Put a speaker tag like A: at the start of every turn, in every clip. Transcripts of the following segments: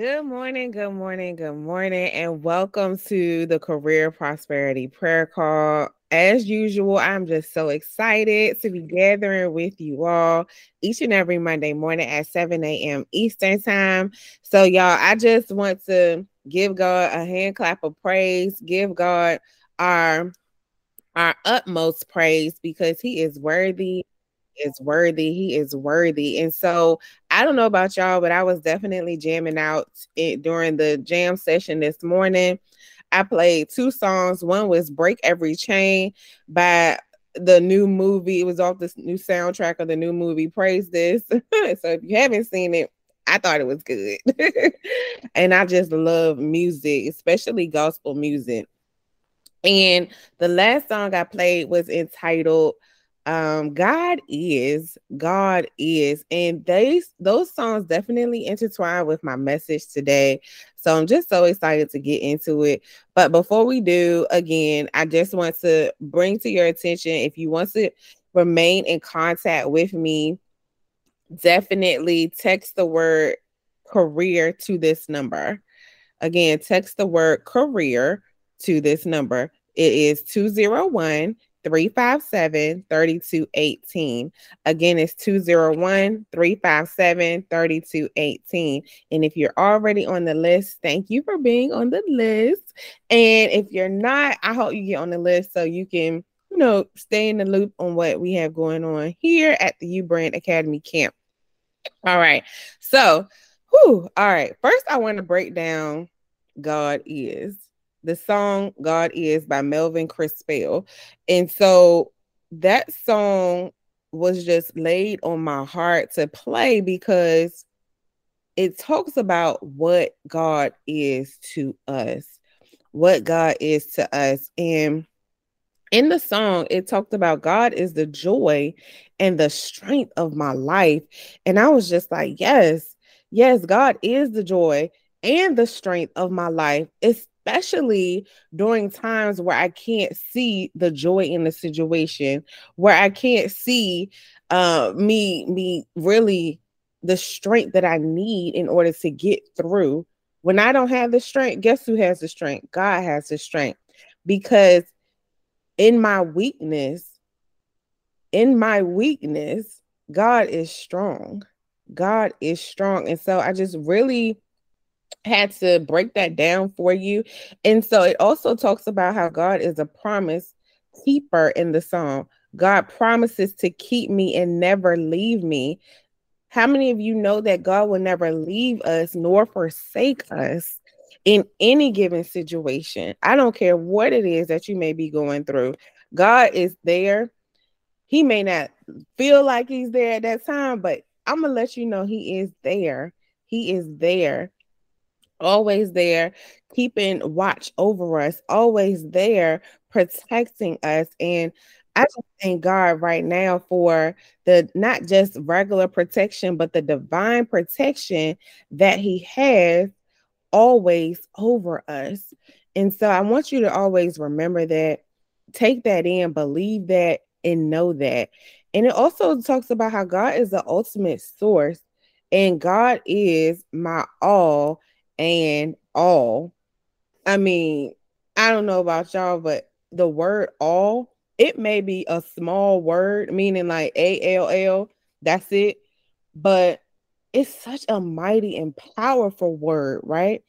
A: Good morning, good morning, good morning, and welcome to the Career Prosperity Prayer Call. As usual, I'm just so excited to be gathering with you all each and every Monday morning at 7 a.m. Eastern Time. So, y'all, I just want to give God a hand clap of praise, give God our our utmost praise because he is worthy is worthy. He is worthy. And so I don't know about y'all, but I was definitely jamming out it, during the jam session this morning. I played two songs. One was Break Every Chain by the new movie. It was off this new soundtrack of the new movie Praise This. so if you haven't seen it, I thought it was good. and I just love music, especially gospel music. And the last song I played was entitled um god is god is and they those songs definitely intertwine with my message today. So i'm just so excited to get into it. But before we do again i just want to bring to your attention if you want to remain in contact with me definitely text the word career to this number. Again text the word career to this number. It is 201 357 3218. Again, it's 201 357 3218. And if you're already on the list, thank you for being on the list. And if you're not, I hope you get on the list so you can, you know, stay in the loop on what we have going on here at the YOU Brand Academy camp. All right. So, whew, all right. First, I want to break down God is the song God Is by Melvin Crispell. And so that song was just laid on my heart to play because it talks about what God is to us, what God is to us. And in the song, it talked about God is the joy and the strength of my life. And I was just like, yes, yes, God is the joy and the strength of my life. It's especially during times where I can't see the joy in the situation, where I can't see uh, me me really the strength that I need in order to get through. When I don't have the strength, guess who has the strength? God has the strength. Because in my weakness, in my weakness, God is strong. God is strong. And so I just really had to break that down for you. And so it also talks about how God is a promise keeper in the psalm. God promises to keep me and never leave me. How many of you know that God will never leave us nor forsake us in any given situation? I don't care what it is that you may be going through. God is there. He may not feel like he's there at that time, but I'm going to let you know he is there. He is there always there, keeping watch over us, always there, protecting us. And I just thank God right now for the not just regular protection, but the divine protection that He has always over us. And so I want you to always remember that, take that in, believe that, and know that. And it also talks about how God is the ultimate source and God is my all and all. I mean, I don't know about y'all, but the word all, it may be a small word, meaning like A L L, that's it. But it's such a mighty and powerful word, right?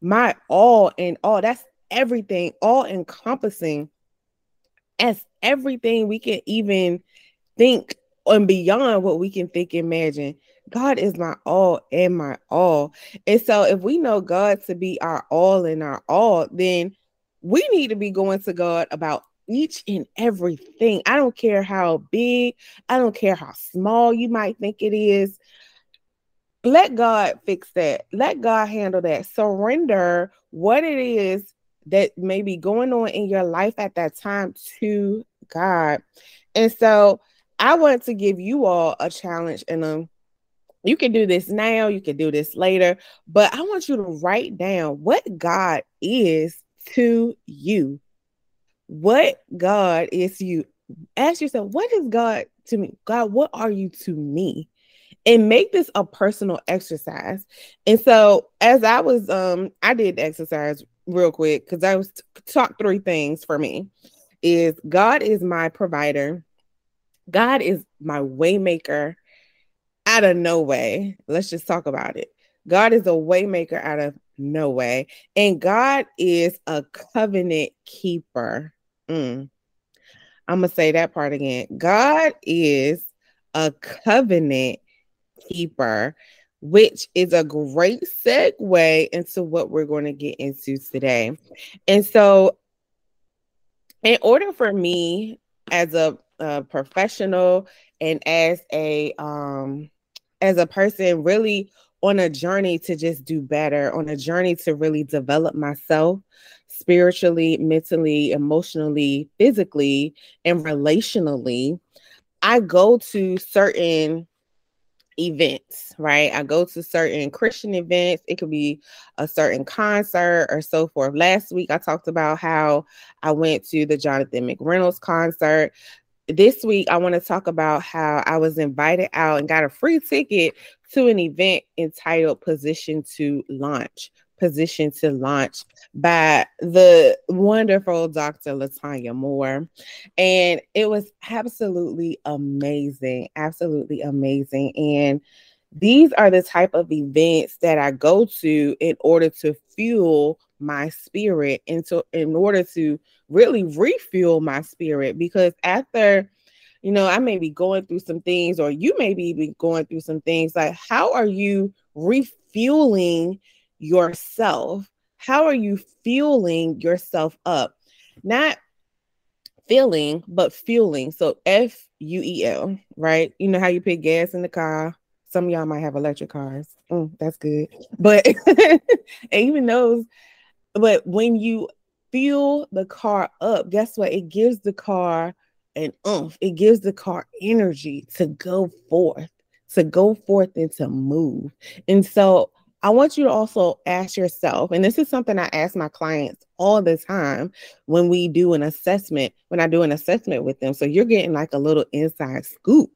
A: My all and all, that's everything, all encompassing as everything we can even think and beyond what we can think, imagine. God is my all and my all. And so if we know God to be our all and our all, then we need to be going to God about each and everything. I don't care how big, I don't care how small you might think it is. let God fix that. Let God handle that. Surrender what it is that may be going on in your life at that time to God. And so I want to give you all a challenge and um you can do this now, you can do this later, but I want you to write down what God is to you. What God is to you. Ask yourself, what is God to me? God, what are you to me? And make this a personal exercise. And so as I was um I did exercise real quick because I was t- talk three things for me is God is my provider. God is my waymaker out of no way. Let's just talk about it. God is a waymaker out of no way. And God is a covenant keeper. Mm. I'm to say that part again. God is a covenant keeper, which is a great segue into what we're going to get into today. And so, in order for me as a, a professional and as a um as a person really on a journey to just do better, on a journey to really develop myself spiritually, mentally, emotionally, physically, and relationally, I go to certain events, right? I go to certain Christian events. It could be a certain concert or so forth. Last week, I talked about how I went to the Jonathan McReynolds concert this week I want to talk about how I was invited out and got a free ticket to an event entitled Position to Launch. Position to Launch by the wonderful Dr. Latanya Moore. And it was absolutely amazing, absolutely amazing. And these are the type of events that I go to in order to fuel my spirit into in order to really refuel my spirit because after you know I may be going through some things or you may be going through some things like how are you refueling yourself? How are you fueling yourself up? Not feeling but fueling. So f u e l right? You know how you put gas in the car? Some y'all might have electric cars. Mm, that's good. But even those, but when you fuel the car up, guess what? It gives the car an oomph. It gives the car energy to go forth, to go forth and to move. And so I want you to also ask yourself, and this is something I ask my clients all the time when we do an assessment, when I do an assessment with them. So you're getting like a little inside scoop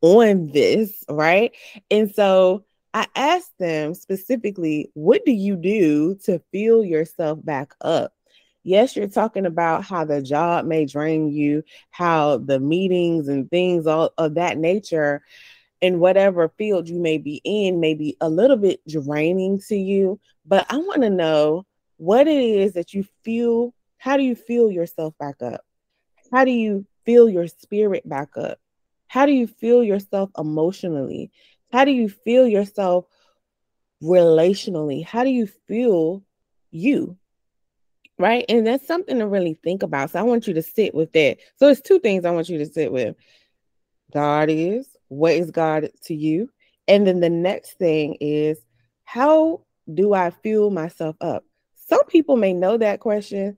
A: on this, right? And so I asked them specifically, what do you do to feel yourself back up? Yes, you're talking about how the job may drain you, how the meetings and things all of that nature in whatever field you may be in may be a little bit draining to you. But I want to know what it is that you feel. How do you feel yourself back up? How do you feel your spirit back up? How do you feel yourself emotionally? How do you feel yourself relationally? How do you feel you? Right. And that's something to really think about. So I want you to sit with that. So it's two things I want you to sit with God is, what is God to you? And then the next thing is, how do I fuel myself up? Some people may know that question,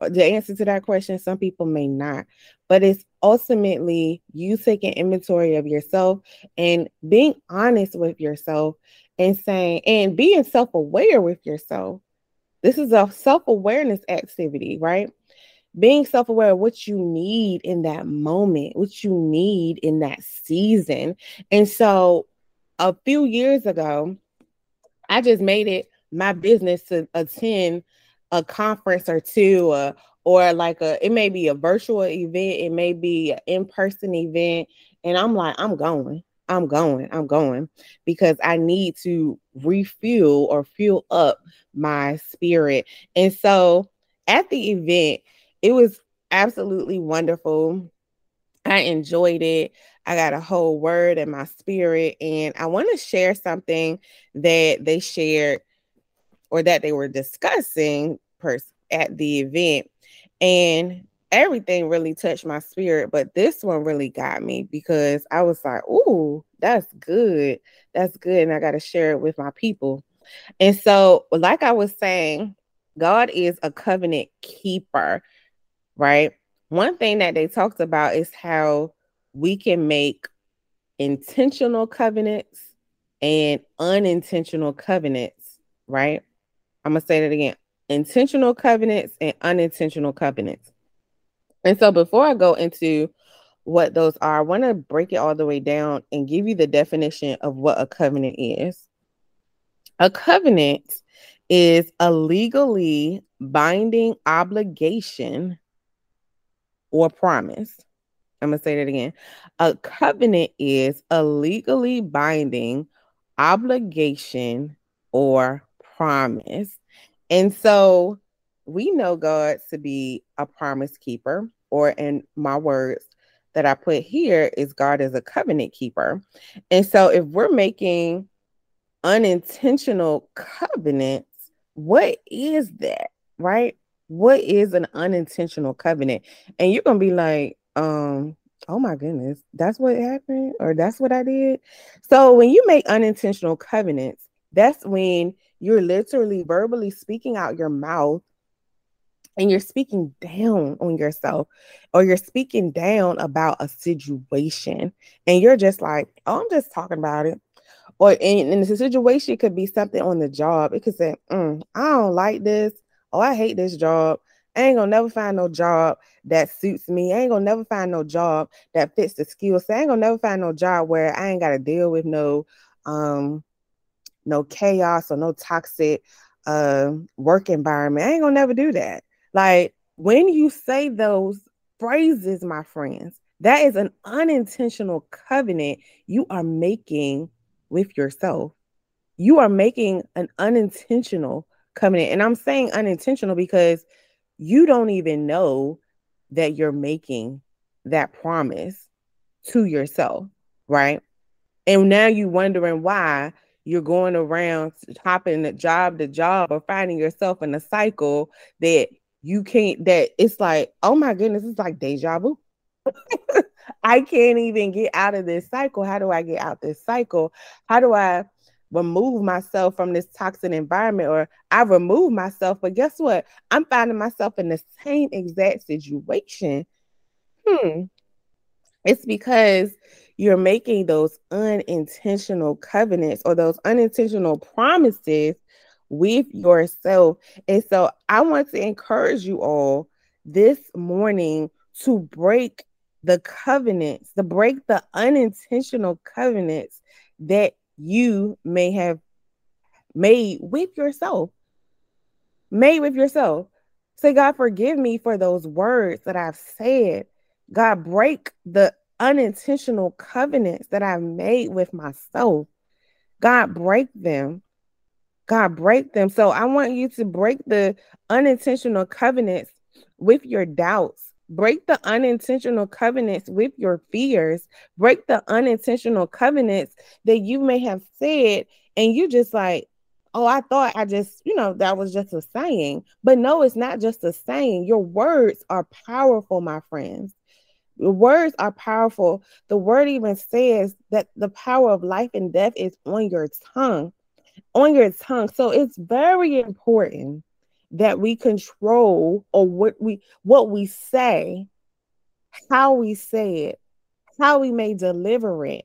A: uh, the answer to that question. Some people may not, but it's ultimately you taking inventory of yourself and being honest with yourself and saying, and being self aware with yourself. This is a self awareness activity, right? Being self aware of what you need in that moment, what you need in that season. And so a few years ago, I just made it my business to attend a conference or two uh, or like a it may be a virtual event it may be an in-person event and i'm like i'm going i'm going i'm going because i need to refuel or fuel up my spirit. And so at the event it was absolutely wonderful. I enjoyed it. I got a whole word in my spirit and i want to share something that they shared or that they were discussing at the event. And everything really touched my spirit, but this one really got me because I was like, "Ooh, that's good. That's good." And I got to share it with my people. And so, like I was saying, God is a covenant keeper, right? One thing that they talked about is how we can make intentional covenants and unintentional covenants, right? I'm going to say that again intentional covenants and unintentional covenants. And so before I go into what those are, I want to break it all the way down and give you the definition of what a covenant is. A covenant is a legally binding obligation or promise. I'm going to say that again. A covenant is a legally binding obligation or promise. And so we know God to be a promise keeper, or in my words that I put here is God is a covenant keeper. And so if we're making unintentional covenants, what is that? Right? What is an unintentional covenant? And you're gonna be like, um, oh my goodness, that's what happened, or that's what I did. So when you make unintentional covenants, that's when you're literally verbally speaking out your mouth and you're speaking down on yourself or you're speaking down about a situation and you're just like oh i'm just talking about it or in, the situation could be something on the job it could say mm, i don't like this oh i hate this job I ain't gonna never find no job that suits me. I ain't gonna never find no job that fits the skills. I ain't gonna never find no job where I ain't gotta deal with no um no chaos or no toxic uh work environment. I ain't gonna never do that. Like when you say those phrases, my friends, that is an unintentional covenant you are making with yourself. You are making an unintentional covenant. And I'm saying unintentional because you don't even know that you're making that promise to yourself, right? And now you're wondering why you're going around hopping job to job or finding yourself in a cycle that you can't that it's like oh my goodness it's like deja vu. I can't even get out of this cycle. How do i get out this cycle? How do i remove myself from this toxic environment? Or i remove myself but guess what? I'm finding myself in the same exact situation. Hmm. It's because you're making those unintentional covenants or those unintentional promises with yourself. And so I want to encourage you all this morning to break the covenants, to break the unintentional covenants that you may have made with yourself. Made with yourself. Say, God, forgive me for those words that I've said. God, break the unintentional covenants that I've made with myself. God, break them. God, break them. So I want you to break the unintentional covenants with your doubts. Break the unintentional covenants with your fears. Break the unintentional covenants that you may have said, and you just like, oh, I thought I just, you know, that was just a saying. But no, it's not just a saying. Your words are powerful, my friends. Your words are powerful. The word even says that the power of life and death is on your tongue on your tongue. So it's very important that we control or what we what we say, how we say it, how we may deliver it.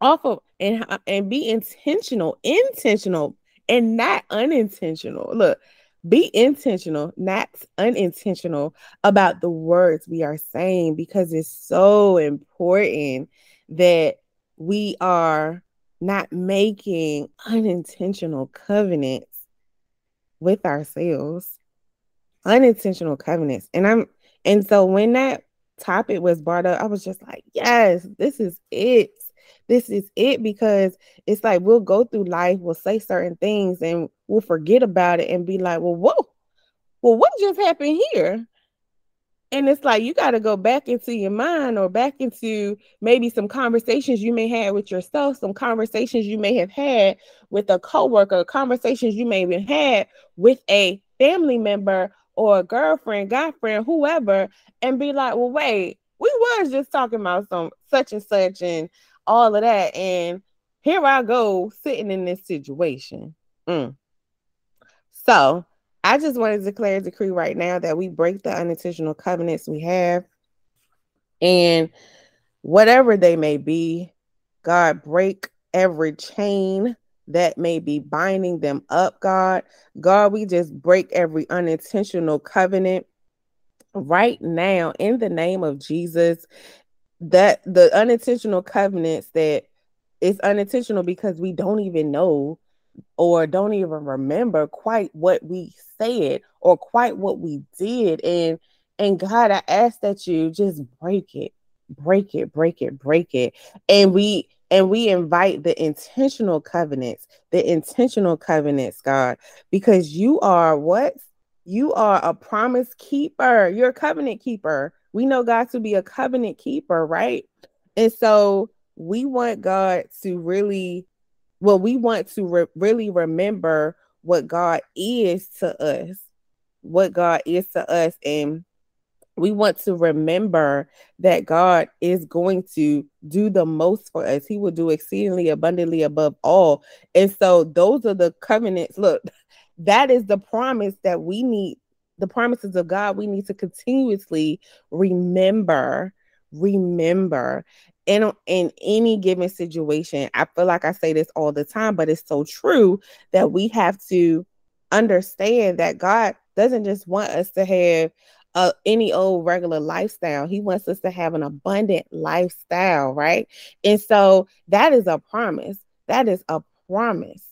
A: Off of and and be intentional, intentional and not unintentional. Look, be intentional, not unintentional about the words we are saying because it's so important that we are not making unintentional covenants with ourselves. Unintentional covenants. And i'm and so when that topic was brought up i was just like yes this is it. This is it because it's like we'll go through life we'll say certain things and we'll forget about it and be like well whoa well what just happened here and it's like you got to go back into your mind or back into maybe some conversations you may have with yourself, some conversations you may have had with a coworker, conversations you may have had with a family member or a girlfriend, girlfriend, whoever, and be like, well, wait, we was just talking about some such and such and all of that. And here I go sitting in this situation. Mm. So I just want to declare a decree right now that we break the unintentional covenants we have. And whatever they may be, God, break every chain that may be binding them up, God. God, we just break every unintentional covenant right now in the name of Jesus. That the unintentional covenants that it's unintentional because we don't even know or don't even remember quite what we said or quite what we did. And and God, I ask that you just break it, break it, break it, break it. And we and we invite the intentional covenants, the intentional covenants, God, because you are what? You are a promise keeper. You're a covenant keeper. We know God to be a covenant keeper, right? And so we want God to really, well, we want to re- really remember what God is to us, what God is to us. And we want to remember that God is going to do the most for us. He will do exceedingly abundantly above all. And so those are the covenants. Look, that is the promise that we need, the promises of God we need to continuously remember, remember. In, in any given situation, I feel like I say this all the time, but it's so true that we have to understand that God doesn't just want us to have uh, any old regular lifestyle. He wants us to have an abundant lifestyle, right? And so that is a promise. That is a promise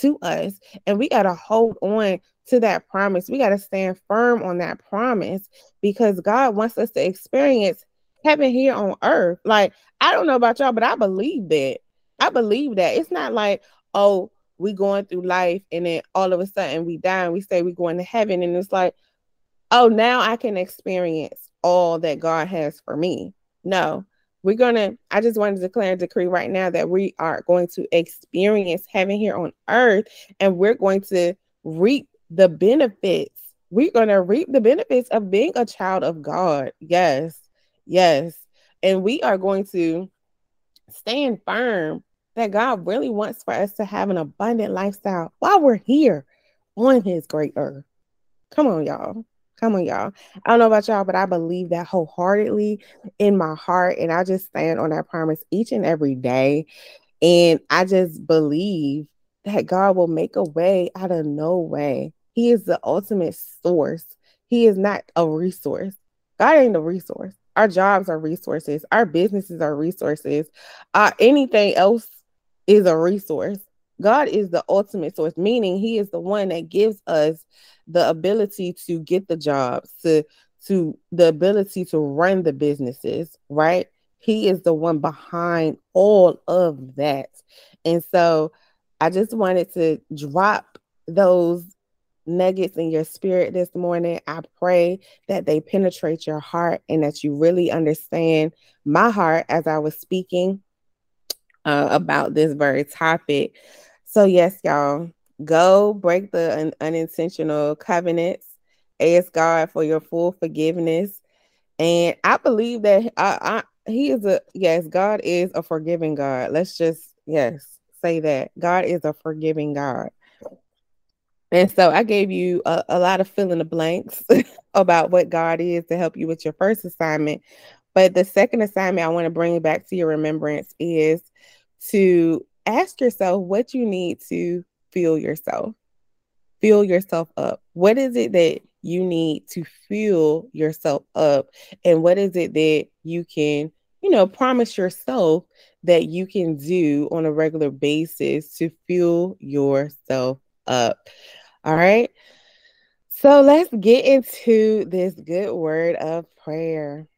A: to us. And we got to hold on to that promise. We got to stand firm on that promise because God wants us to experience heaven here on earth. Like, I don't know about y'all, but I believe that. I believe that. It's not like, oh, we going through life and then all of a sudden we die and we say we're going to heaven. And it's like, oh, now I can experience all that God has for me. No, we're to, I just want to declare a decree right now that we are going to experience heaven here on earth and we're going to reap the benefits. We're going to reap the benefits of being a child of God. Yes, yes. And we are going to stand firm that God really wants for us to have an abundant lifestyle while we're here on his great earth. Come on, y'all. Come on, y'all. I don't know about y'all, but I believe that wholeheartedly in my heart. And I just stand on that promise each and every day. And I just believe that God will make a way out of no way. He is the ultimate source. He is not a resource. God ain't a resource. Our jobs are resources. Our businesses are resources. Uh, anything else is a resource. God is the ultimate source, meaning He is the one that gives us the ability to get the jobs, to to the ability to run the businesses, right? He is the one behind all of that. And so I just wanted to drop those nuggets in your spirit this morning. I pray that they penetrate your heart and that you really understand my heart as I was speaking uh, about this very topic. So, yes, y'all, go break the un- unintentional covenants. Ask God for your full forgiveness. And I believe that I, I, He is a, yes, God is a forgiving God. Let's just, yes, say that. God is a forgiving God. And so I gave you a, a lot of fill in the blanks about what God is to help you with your first assignment. But the second assignment I want to bring back to your remembrance is to ask yourself what you need to feel yourself. Fill yourself up. What is it that you need to fill yourself up? And what is it that you can, you know, promise yourself that you can do on a regular basis to fill yourself up? All right. So let's get into this good word of prayer.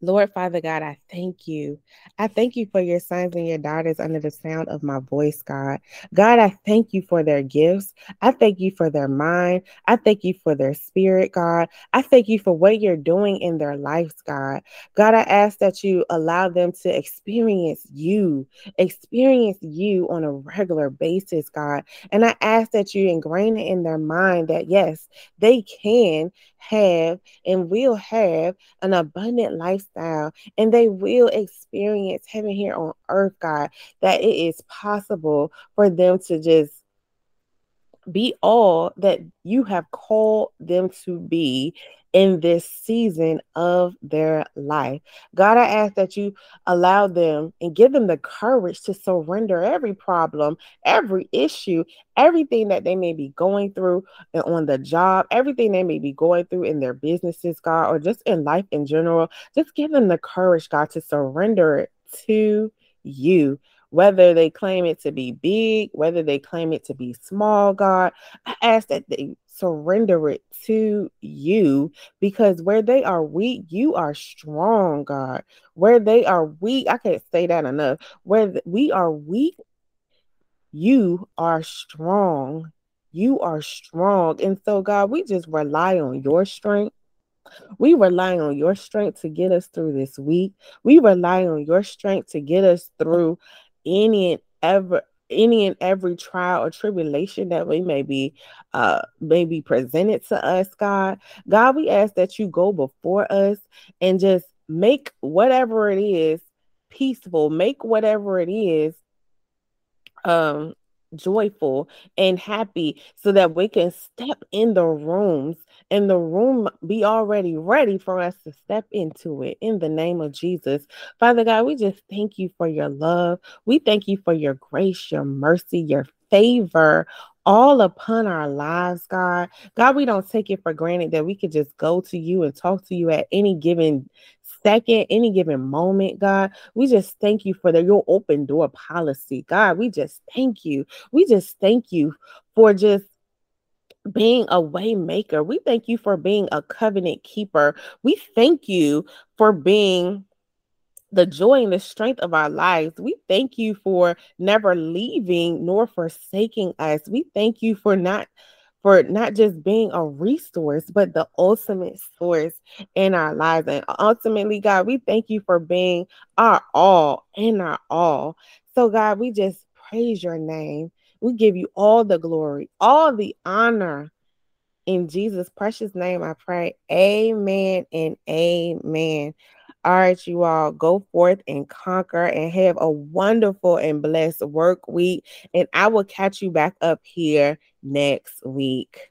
A: Lord Father God, I thank you. I thank you for your sons and your daughters under the sound of my voice, God. God, I thank you for their gifts. I thank you for their mind. I thank you for their spirit, God. I thank you for what you're doing in their lives, God. God, I ask that you allow them to experience you, experience you on a regular basis, God. And I ask that you ingrain it in their mind that, yes, they can have and will have an abundant lifestyle and they will experience heaven here on earth, God, that it is possible for them to just be all that you have called them to be in this season of their life. God, I ask that you allow them and give them the courage to surrender every problem, every issue, everything that they may be going through on the job, everything they may be going through in their businesses, God, or just in life in general. Just give them the courage, God, to surrender it to you whether they claim it to be big, whether they claim it to be small, God, I ask that they surrender it to you because where they are weak, you are strong, God. Where they are weak, I can't say that enough. Where we are weak, you are strong. You are strong. And so, God, we just rely on your strength. We rely on your strength to get us through this week. We rely on your strength to get us through any and ever any and every trial or tribulation that we may be uh may be presented to us god. God we ask that you go before us and just make whatever it is peaceful make whatever it is um joyful and happy so that we can step in the rooms and the room be already ready for us to step into it in the name of Jesus. Father God, we just thank you for your love. We thank you for your grace, your mercy, your favor all upon our lives, God. God, we don't take it for granted that we could just go to you and talk to you at any given second, any given moment, God. We just thank you for the, your open door policy, God. We just thank you. We just thank you for just being a waymaker. We thank you for being a covenant keeper. We thank you for being the joy and the strength of our lives. We thank you for never leaving nor forsaking us. We thank you for not for not just being a resource, but the ultimate source in our lives. And ultimately, God, we thank you for being our all and our all. So, God, we just praise your name. We give you all the glory, all the honor. In Jesus' precious name, I pray. Amen and amen. All right, you all go forth and conquer and have a wonderful and blessed work week. And I will catch you back up here next week.